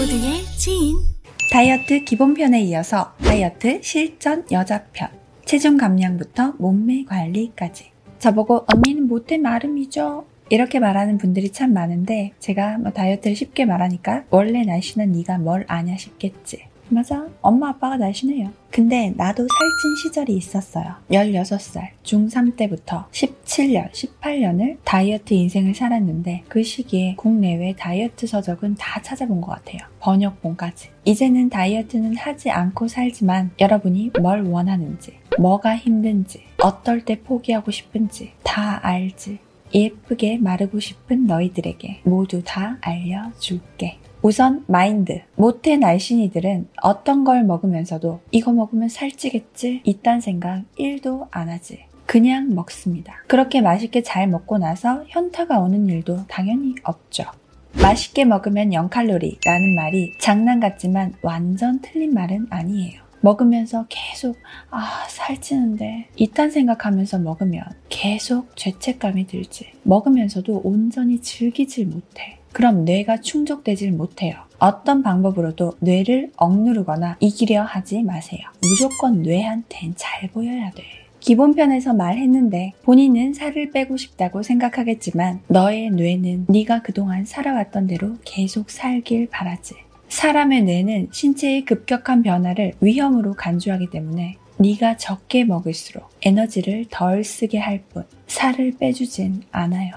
모두의 지인. 다이어트 기본편에 이어서 다이어트 실전 여자편 체중 감량부터 몸매 관리까지. 저보고 언니는 못해 마름이죠. 이렇게 말하는 분들이 참 많은데 제가 뭐 다이어트를 쉽게 말하니까 원래 날씬한 네가 뭘 아냐 싶겠지 맞아. 엄마 아빠가 날씬해요. 근데 나도 살찐 시절이 있었어요. 16살, 중3 때부터 17년, 18년을 다이어트 인생을 살았는데 그 시기에 국내외 다이어트 서적은 다 찾아본 것 같아요. 번역본까지. 이제는 다이어트는 하지 않고 살지만 여러분이 뭘 원하는지, 뭐가 힘든지, 어떨 때 포기하고 싶은지 다 알지. 예쁘게 마르고 싶은 너희들에게 모두 다 알려줄게. 우선 마인드. 모태 날씬이들은 어떤 걸 먹으면서도 이거 먹으면 살찌겠지? 이딴 생각 1도 안 하지. 그냥 먹습니다. 그렇게 맛있게 잘 먹고 나서 현타가 오는 일도 당연히 없죠. 맛있게 먹으면 0칼로리 라는 말이 장난 같지만 완전 틀린 말은 아니에요. 먹으면서 계속 아 살찌는데 이딴 생각하면서 먹으면 계속 죄책감이 들지 먹으면서도 온전히 즐기질 못해 그럼 뇌가 충족되질 못해요. 어떤 방법으로도 뇌를 억누르거나 이기려 하지 마세요. 무조건 뇌한텐 잘 보여야 돼. 기본편에서 말했는데 본인은 살을 빼고 싶다고 생각하겠지만 너의 뇌는 네가 그동안 살아왔던 대로 계속 살길 바라지. 사람의 뇌는 신체의 급격한 변화를 위험으로 간주하기 때문에 네가 적게 먹을수록 에너지를 덜 쓰게 할 뿐 살을 빼주진 않아요.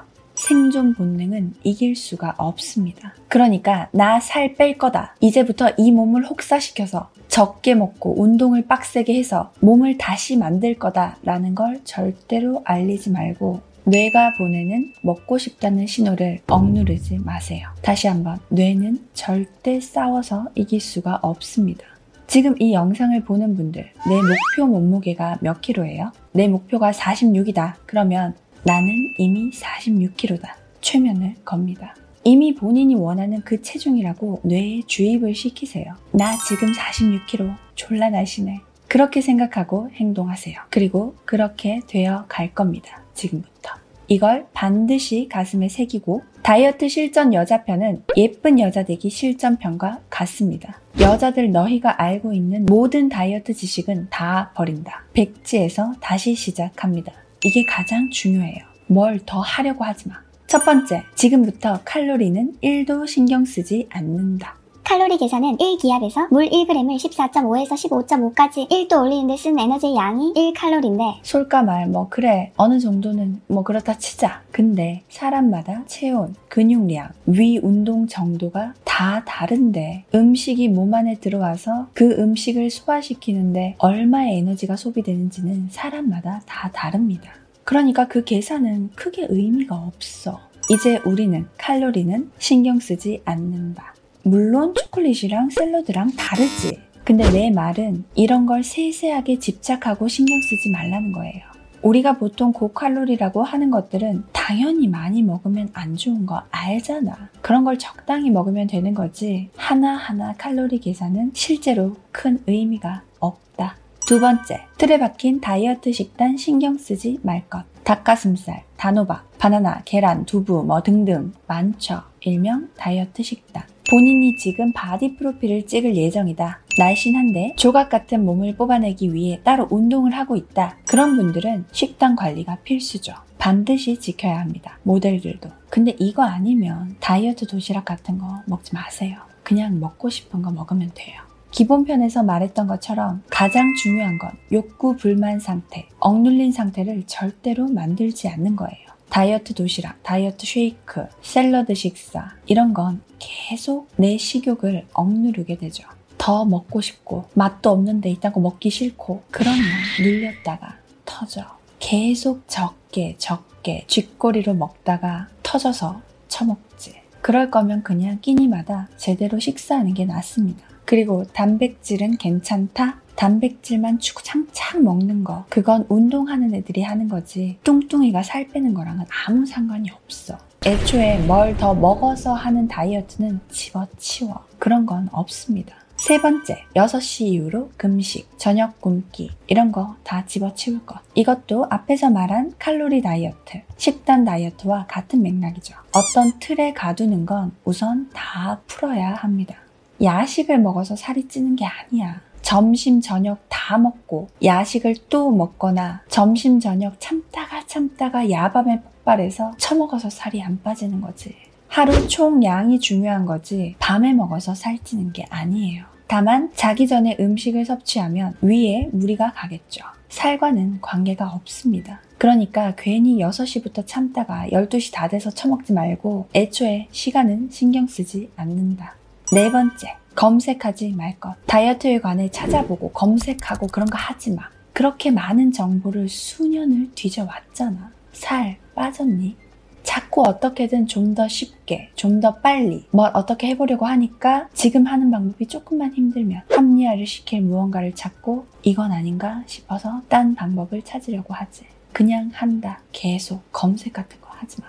생존 본능은 이길 수가 없습니다. 그러니까 나 살 뺄 거다. 이제부터 이 몸을 혹사시켜서 적게 먹고 운동을 빡세게 해서 몸을 다시 만들 거다 라는 걸 절대로 알리지 말고 뇌가 보내는 먹고 싶다는 신호를 억누르지 마세요. 다시 한번 뇌는 절대 싸워서 이길 수가 없습니다. 지금 이 영상을 보는 분들, 내 목표 몸무게가 몇 킬로예요? 내 목표가 46이다. 그러면 나는 이미 46kg다. 최면을 겁니다. 이미 본인이 원하는 그 체중이라고 뇌에 주입을 시키세요. 나 지금 46kg 졸라 날씬해. 그렇게 생각하고 행동하세요. 그리고 그렇게 되어 갈 겁니다. 지금부터. 이걸 반드시 가슴에 새기고 다이어트 실전 여자편은 예쁜 여자 되기 실전편과 같습니다. 여자들 너희가 알고 있는 모든 다이어트 지식은 다 버린다. 백지에서 다시 시작합니다. 이게 가장 중요해요. 뭘 더 하려고 하지 마. 첫 번째, 지금부터 칼로리는 1도 신경 쓰지 않는다. 칼로리 계산은 1기압에서 물 1g을 14.5에서 15.5까지 1도 올리는데 쓴 에너지의 양이 1칼로리인데 솔까 말 뭐 그래 어느 정도는 뭐 그렇다 치자. 근데 사람마다 체온, 근육량, 위 운동 정도가 다 다른데 음식이 몸 안에 들어와서 그 음식을 소화시키는데 얼마의 에너지가 소비되는지는 사람마다 다 다릅니다. 그러니까 그 계산은 크게 의미가 없어. 이제 우리는 칼로리는 신경 쓰지 않는다. 물론 초콜릿이랑 샐러드랑 다르지. 근데 내 말은 이런 걸 세세하게 집착하고 신경 쓰지 말라는 거예요. 우리가 보통 고칼로리라고 하는 것들은 당연히 많이 먹으면 안 좋은 거 알잖아. 그런 걸 적당히 먹으면 되는 거지. 하나하나 칼로리 계산은 실제로 큰 의미가 없다. 두 번째, 틀에 박힌 다이어트 식단 신경 쓰지 말 것. 닭가슴살, 단호박, 바나나, 계란, 두부, 뭐 등등 많죠. 일명 다이어트 식단. 본인이 지금 바디 프로필을 찍을 예정이다. 날씬한데 조각 같은 몸을 뽑아내기 위해 따로 운동을 하고 있다. 그런 분들은 식단 관리가 필수죠. 반드시 지켜야 합니다. 모델들도. 근데 이거 아니면 다이어트 도시락 같은 거 먹지 마세요. 그냥 먹고 싶은 거 먹으면 돼요. 기본편에서 말했던 것처럼 가장 중요한 건 욕구 불만 상태, 억눌린 상태를 절대로 만들지 않는 거예요. 다이어트 도시락, 다이어트 쉐이크, 샐러드 식사 이런 건 계속 내 식욕을 억누르게 되죠. 더 먹고 싶고 맛도 없는데 있다고 먹기 싫고 그러면 눌렸다가 터져. 계속 적게 적게 쥐꼬리로 먹다가 터져서 처먹지. 그럴 거면 그냥 끼니마다 제대로 식사하는 게 낫습니다. 그리고 단백질은 괜찮다? 단백질만 주구장창 먹는 거. 그건 운동하는 애들이 하는 거지. 뚱뚱이가 살 빼는 거랑은 아무 상관이 없어. 애초에 뭘 더 먹어서 하는 다이어트는 집어치워. 그런 건 없습니다. 세 번째, 6시 이후로 금식, 저녁 굶기, 이런 거 다 집어치울 것. 이것도 앞에서 말한 칼로리 다이어트, 식단 다이어트와 같은 맥락이죠. 어떤 틀에 가두는 건 우선 다 풀어야 합니다. 야식을 먹어서 살이 찌는 게 아니야. 점심, 저녁 다 먹고 야식을 또 먹거나 점심, 저녁 참다가 참다가 야밤에 폭발해서 처먹어서 살이 안 빠지는 거지. 하루 총 양이 중요한 거지 밤에 먹어서 살찌는 게 아니에요. 다만 자기 전에 음식을 섭취하면 위에 무리가 가겠죠. 살과는 관계가 없습니다. 그러니까 괜히 6시부터 참다가 12시 다 돼서 처먹지 말고 애초에 시간은 신경 쓰지 않는다. 네 번째, 검색하지 말 것. 다이어트에 관해 찾아보고 검색하고 그런 거 하지 마. 그렇게 많은 정보를 수년을 뒤져왔잖아. 살 빠졌니? 자꾸 어떻게든 좀 더 쉽게, 좀 더 빨리 뭘 어떻게 해보려고 하니까 지금 하는 방법이 조금만 힘들면 합리화를 시킬 무언가를 찾고 이건 아닌가 싶어서 딴 방법을 찾으려고 하지. 그냥 한다. 계속 검색 같은 거 하지 마.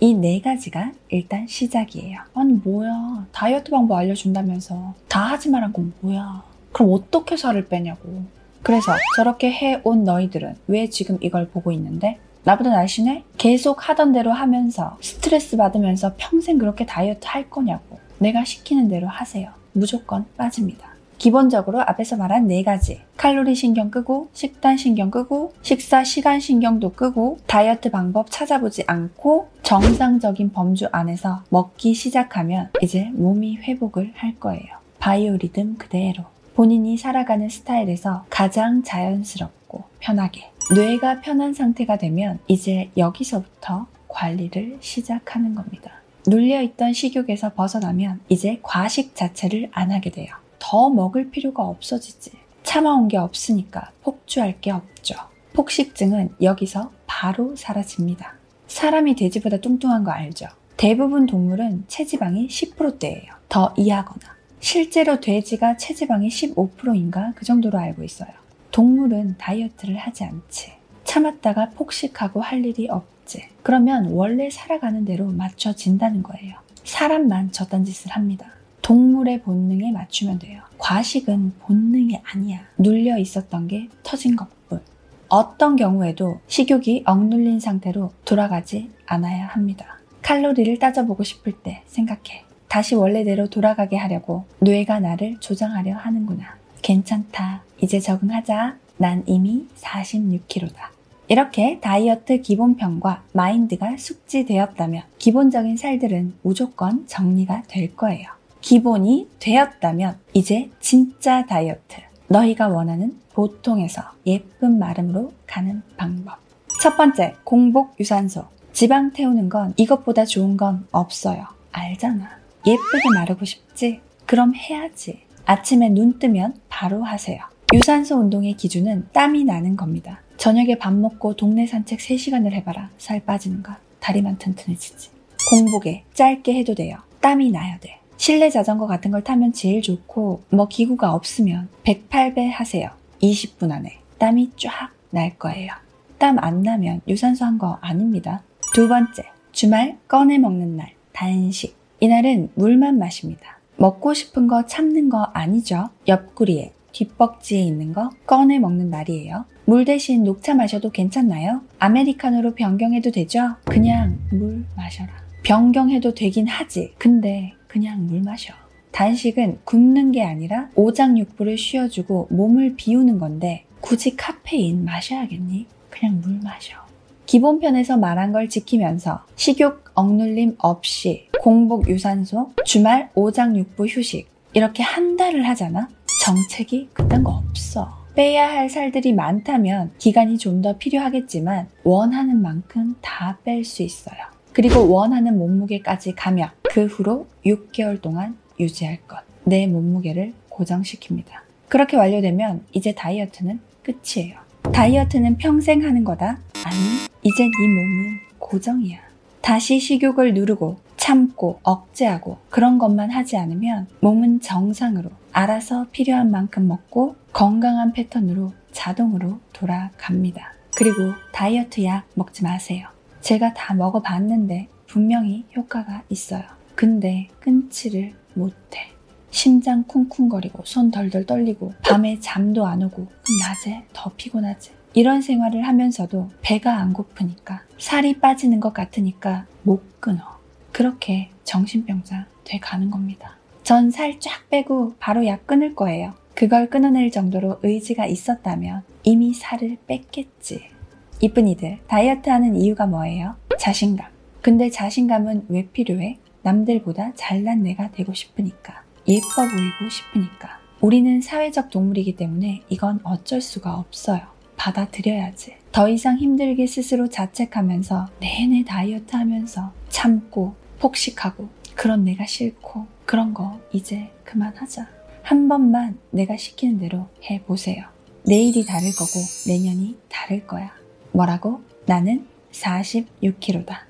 이 네 가지가 일단 시작이에요. 아니 뭐야. 다이어트 방법 알려준다면서 다 하지 말란 건 뭐야. 그럼 어떻게 살을 빼냐고. 그래서 저렇게 해온 너희들은 왜 지금 이걸 보고 있는데? 나보다 날씬해? 계속 하던 대로 하면서 스트레스 받으면서 평생 그렇게 다이어트 할 거냐고. 내가 시키는 대로 하세요. 무조건 빠집니다. 기본적으로 앞에서 말한 네 가지. 칼로리 신경 끄고, 식단 신경 끄고, 식사 시간 신경도 끄고, 다이어트 방법 찾아보지 않고, 정상적인 범주 안에서 먹기 시작하면 이제 몸이 회복을 할 거예요. 바이오 리듬 그대로. 본인이 살아가는 스타일에서 가장 자연스럽고 편하게. 뇌가 편한 상태가 되면 이제 여기서부터 관리를 시작하는 겁니다. 눌려있던 식욕에서 벗어나면 이제 과식 자체를 안 하게 돼요. 더 먹을 필요가 없어지지. 참아온 게 없으니까 폭주할 게 없죠. 폭식증은 여기서 바로 사라집니다. 사람이 돼지보다 뚱뚱한 거 알죠? 대부분 동물은 체지방이 10%대예요. 더 이하거나. 실제로 돼지가 체지방이 15%인가 그 정도로 알고 있어요. 동물은 다이어트를 하지 않지. 참았다가 폭식하고 할 일이 없지. 그러면 원래 살아가는 대로 맞춰진다는 거예요. 사람만 저딴 짓을 합니다. 동물의 본능에 맞추면 돼요. 과식은 본능이 아니야. 눌려 있었던 게 터진 것뿐. 어떤 경우에도 식욕이 억눌린 상태로 돌아가지 않아야 합니다. 칼로리를 따져보고 싶을 때 생각해. 다시 원래대로 돌아가게 하려고 뇌가 나를 조장하려 하는구나. 괜찮다. 이제 적응하자. 난 이미 46kg다. 이렇게 다이어트 기본편과 마인드가 숙지되었다면 기본적인 살들은 무조건 정리가 될 거예요. 기본이 되었다면 이제 진짜 다이어트. 너희가 원하는 보통에서 예쁜 마름으로 가는 방법. 첫 번째, 공복 유산소. 지방 태우는 건 이것보다 좋은 건 없어요. 알잖아. 예쁘게 마르고 싶지? 그럼 해야지. 아침에 눈 뜨면 바로 하세요. 유산소 운동의 기준은 땀이 나는 겁니다. 저녁에 밥 먹고 동네 산책 3시간을 해봐라. 살 빠지는가? 다리만 튼튼해지지. 공복에 짧게 해도 돼요. 땀이 나야 돼. 실내 자전거 같은 걸 타면 제일 좋고 뭐 기구가 없으면 108배 하세요. 20분 안에 땀이 쫙 날 거예요. 땀 안 나면 유산소 한 거 아닙니다. 두 번째, 주말 꺼내 먹는 날, 단식. 이날은 물만 마십니다. 먹고 싶은 거 참는 거 아니죠? 옆구리에, 뒷벅지에 있는 거 꺼내 먹는 날이에요. 물 대신 녹차 마셔도 괜찮나요? 아메리카노로 변경해도 되죠? 그냥 물 마셔라. 변경해도 되긴 하지. 근데 그냥 물 마셔. 단식은 굶는 게 아니라 오장육부를 쉬어주고 몸을 비우는 건데 굳이 카페인 마셔야겠니? 그냥 물 마셔. 기본편에서 말한 걸 지키면서 식욕 억눌림 없이 공복 유산소, 주말 오장육부 휴식 이렇게 한 달을 하잖아? 정책이 그딴 거 없어. 빼야 할 살들이 많다면 기간이 좀 더 필요하겠지만 원하는 만큼 다 뺄 수 있어요. 그리고 원하는 몸무게까지 가면 그 후로 6개월 동안 유지할 것. 내 몸무게를 고정시킵니다. 그렇게 완료되면 이제 다이어트는 끝이에요. 다이어트는 평생 하는 거다? 아니, 이제 네 몸은 고정이야. 다시 식욕을 누르고 참고 억제하고 그런 것만 하지 않으면 몸은 정상으로 알아서 필요한 만큼 먹고 건강한 패턴으로 자동으로 돌아갑니다. 그리고 다이어트 약 먹지 마세요. 제가 다 먹어봤는데 분명히 효과가 있어요. 근데 끊지를 못해. 심장 쿵쿵거리고 손 덜덜 떨리고 밤에 잠도 안 오고 낮에 더 피곤하지. 이런 생활을 하면서도 배가 안 고프니까 살이 빠지는 것 같으니까 못 끊어. 그렇게 정신병자 돼 가는 겁니다. 전 살 쫙 빼고 바로 약 끊을 거예요. 그걸 끊어낼 정도로 의지가 있었다면 이미 살을 뺐겠지. 이쁜이들, 다이어트 하는 이유가 뭐예요? 자신감. 근데 자신감은 왜 필요해? 남들보다 잘난 내가 되고 싶으니까. 예뻐 보이고 싶으니까. 우리는 사회적 동물이기 때문에 이건 어쩔 수가 없어요. 받아들여야지. 더 이상 힘들게 스스로 자책하면서 내내 다이어트 하면서 참고 폭식하고 그런 내가 싫고 그런 거 이제 그만하자. 한 번만 내가 시키는 대로 해보세요. 내일이 다를 거고 내년이 다를 거야. 뭐라고? 나는 46kg다.